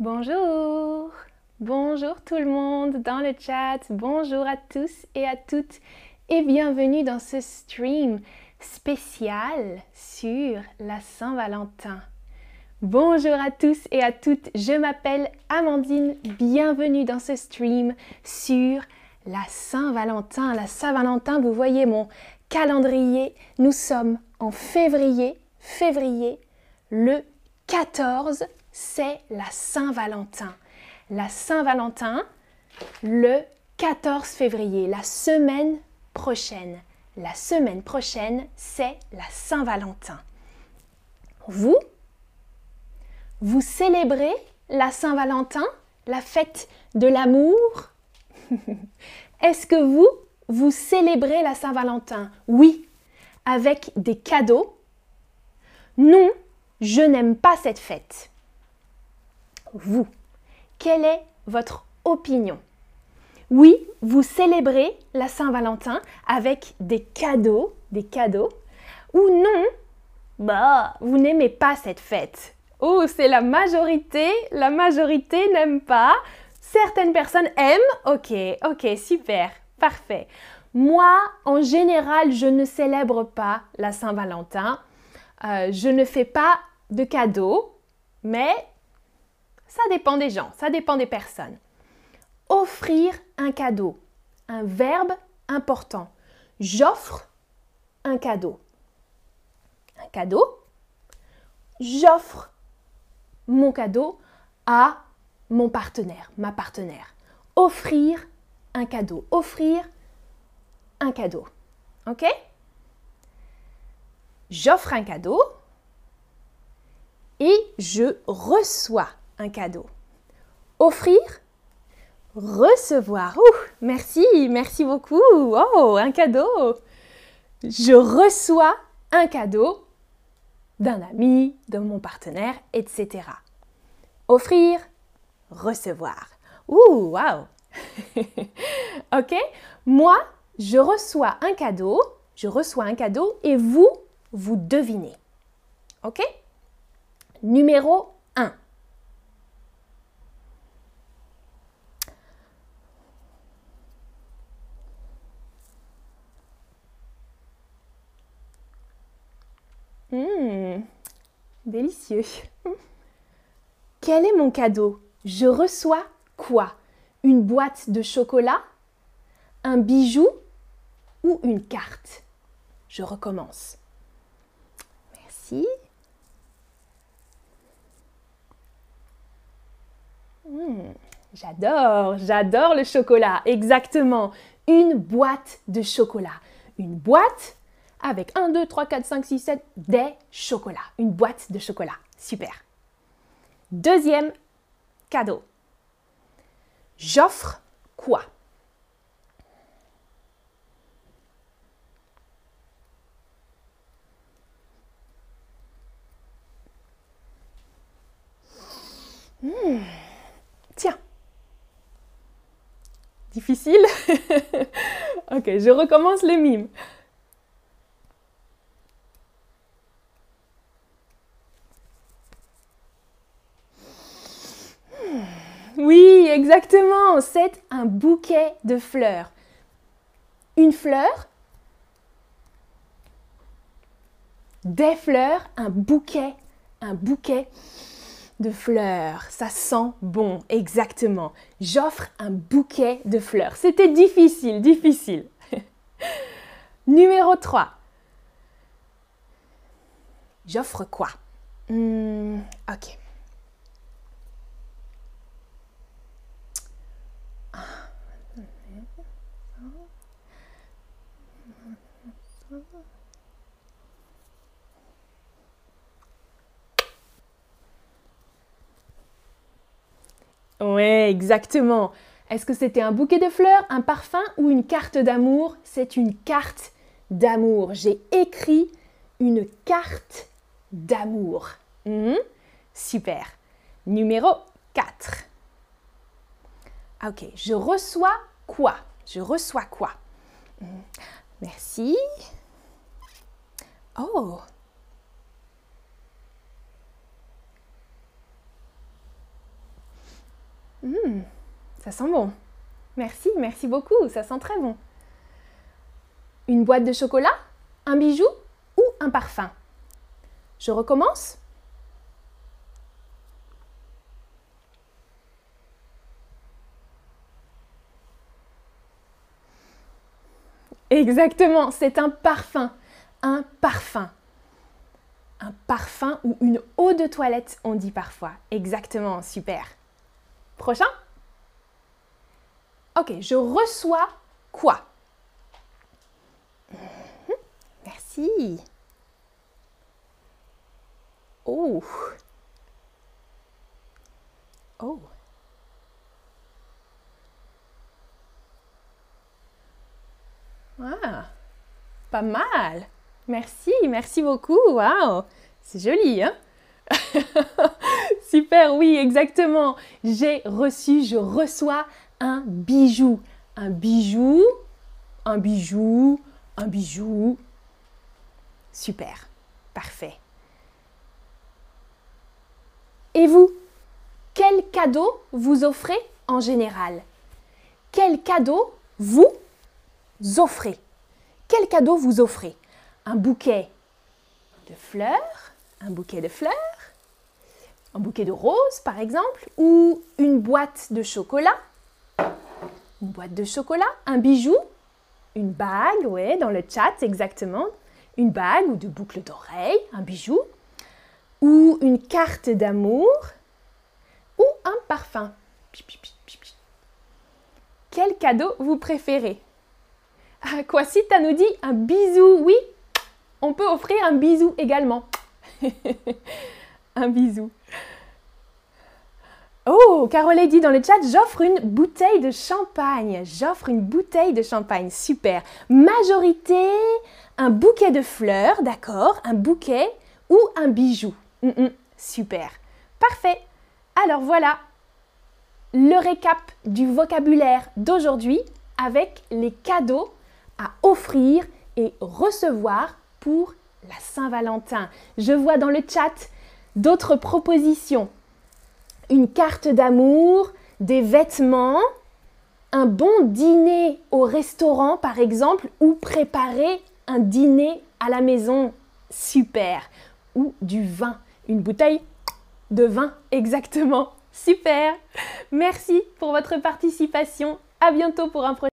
Bonjour. Bonjour tout le monde dans le chat, bonjour à tous et à toutes. Et bienvenue dans ce stream spécial sur la Saint-Valentin. Bonjour à tous et à toutes, je m'appelle Amandine, bienvenue dans ce stream sur la Saint-Valentin. La Saint-Valentin, vous voyez mon calendrier, nous sommes en février, février, le 14, c'est la Saint-Valentin. La Saint-Valentin, le 14 février, la semaine prochaine. La semaine prochaine, c'est la Saint-Valentin. Vous, vous célébrez la Saint-Valentin, la fête de l'amour? Est-ce que vous, vous célébrez la Saint-Valentin? Oui, avec des cadeaux? Non, je n'aime pas cette fête. Vous, quelle est votre opinion? Oui, vous célébrez la Saint-Valentin avec des cadeaux, des cadeaux, ou non, bah, vous n'aimez pas cette fête. Oh, c'est la majorité, la majorité n'aime pas. Certaines personnes aiment. Ok, ok, super, parfait. Moi, en général, je ne célèbre pas la Saint-Valentin. Euh, je ne fais pas de cadeaux, mais ça dépend des gens, ça dépend des personnes. Offrir un cadeau, un verbe important. J'offre un cadeau. Un cadeau? J'offre mon cadeau à mon partenaire, ma partenaire. Offrir un cadeau. Offrir un cadeau. OK? J'offre un cadeau et je reçois un cadeau. Offrir, recevoir. Ouh, merci, merci beaucoup. Oh, un cadeau. Je reçois un cadeau d'un ami, de mon partenaire, etc. Offrir, recevoir. Ouh, waouh. ok Moi, je reçois un cadeau, je reçois un cadeau et vous, vous devinez. Ok? Numéro 1. Mmh, délicieux. Quel est mon cadeau? Je reçois quoi? Une boîte de chocolat? Un bijou? Ou une carte? Je recommence. Merci. Mmh, j'adore, j'adore le chocolat. Exactement. Une boîte de chocolat. Une boîte avec 1, 2, 3, 4, 5, 6, 7 des chocolats. Une boîte de chocolat. Super. Deuxième cadeau. J'offre quoi? Hmm. Tiens. Difficile Ok, je recommence le mime. Oui, exactement. C'est un bouquet de fleurs. Une fleur, des fleurs, un bouquet, un bouquet de fleurs. Ça sent bon, exactement. J'offre un bouquet de fleurs. C'était difficile, difficile. Numéro 3. J'offre quoi? Hmm, Ok. Oui, exactement. Est-ce que c'était un bouquet de fleurs, un parfum ou une carte d'amour? C'est une carte d'amour. J'ai écrit une carte d'amour. Hmm? Super. Numéro 4. Ok, je reçois quoi? Je reçois quoi? Hmm. Merci. Oh, Ça sent bon. Merci, merci beaucoup, ça sent très bon. Une boîte de chocolat, un bijou ou un parfum? Je recommence Exactement, c'est un parfum. Un parfum. Un parfum ou une eau de toilette, on dit parfois. Exactement, super. Prochain? Ok, je reçois quoi? Mhm, Merci. Oh. Oh. Ah, pas mal. Merci, merci beaucoup. Waouh, c'est joli, hein? Super, oui, exactement. J'ai reçu, je reçois un bijou. Un bijou, un bijou, un bijou. Super, parfait. Et vous, quel cadeau vous offrez en général? Quel cadeau vous offrez? Quel cadeau vous offrez? Un bouquet de fleurs Un bouquet de fleurs Un bouquet de roses par exemple Ou une boîte de chocolat? Une boîte de chocolat Un bijou Une bague, ouais, dans le chat exactement. Une bague ou de boucle d'oreille, un bijou. Ou une carte d'amour. Ou un parfum. Quel cadeau vous préférez? Ah, Quasita nous dit un bisou. Oui, on peut offrir un bisou également. un bisou. Oh, Carole dit dans le chat, j'offre une bouteille de champagne. J'offre une bouteille de champagne. Super. Majorité, un bouquet de fleurs, d'accord, un bouquet ou un bijou. Mm, mm, super. Parfait. Alors voilà le récap du vocabulaire d'aujourd'hui avec les cadeaux à offrir et recevoir pour la Saint-Valentin. Je vois dans le chat d'autres propositions. Une carte d'amour, des vêtements, un bon dîner au restaurant par exemple ou préparer un dîner à la maison. Super. Ou du vin, une bouteille de vin exactement. Super. Merci pour votre participation. À bientôt pour un prochain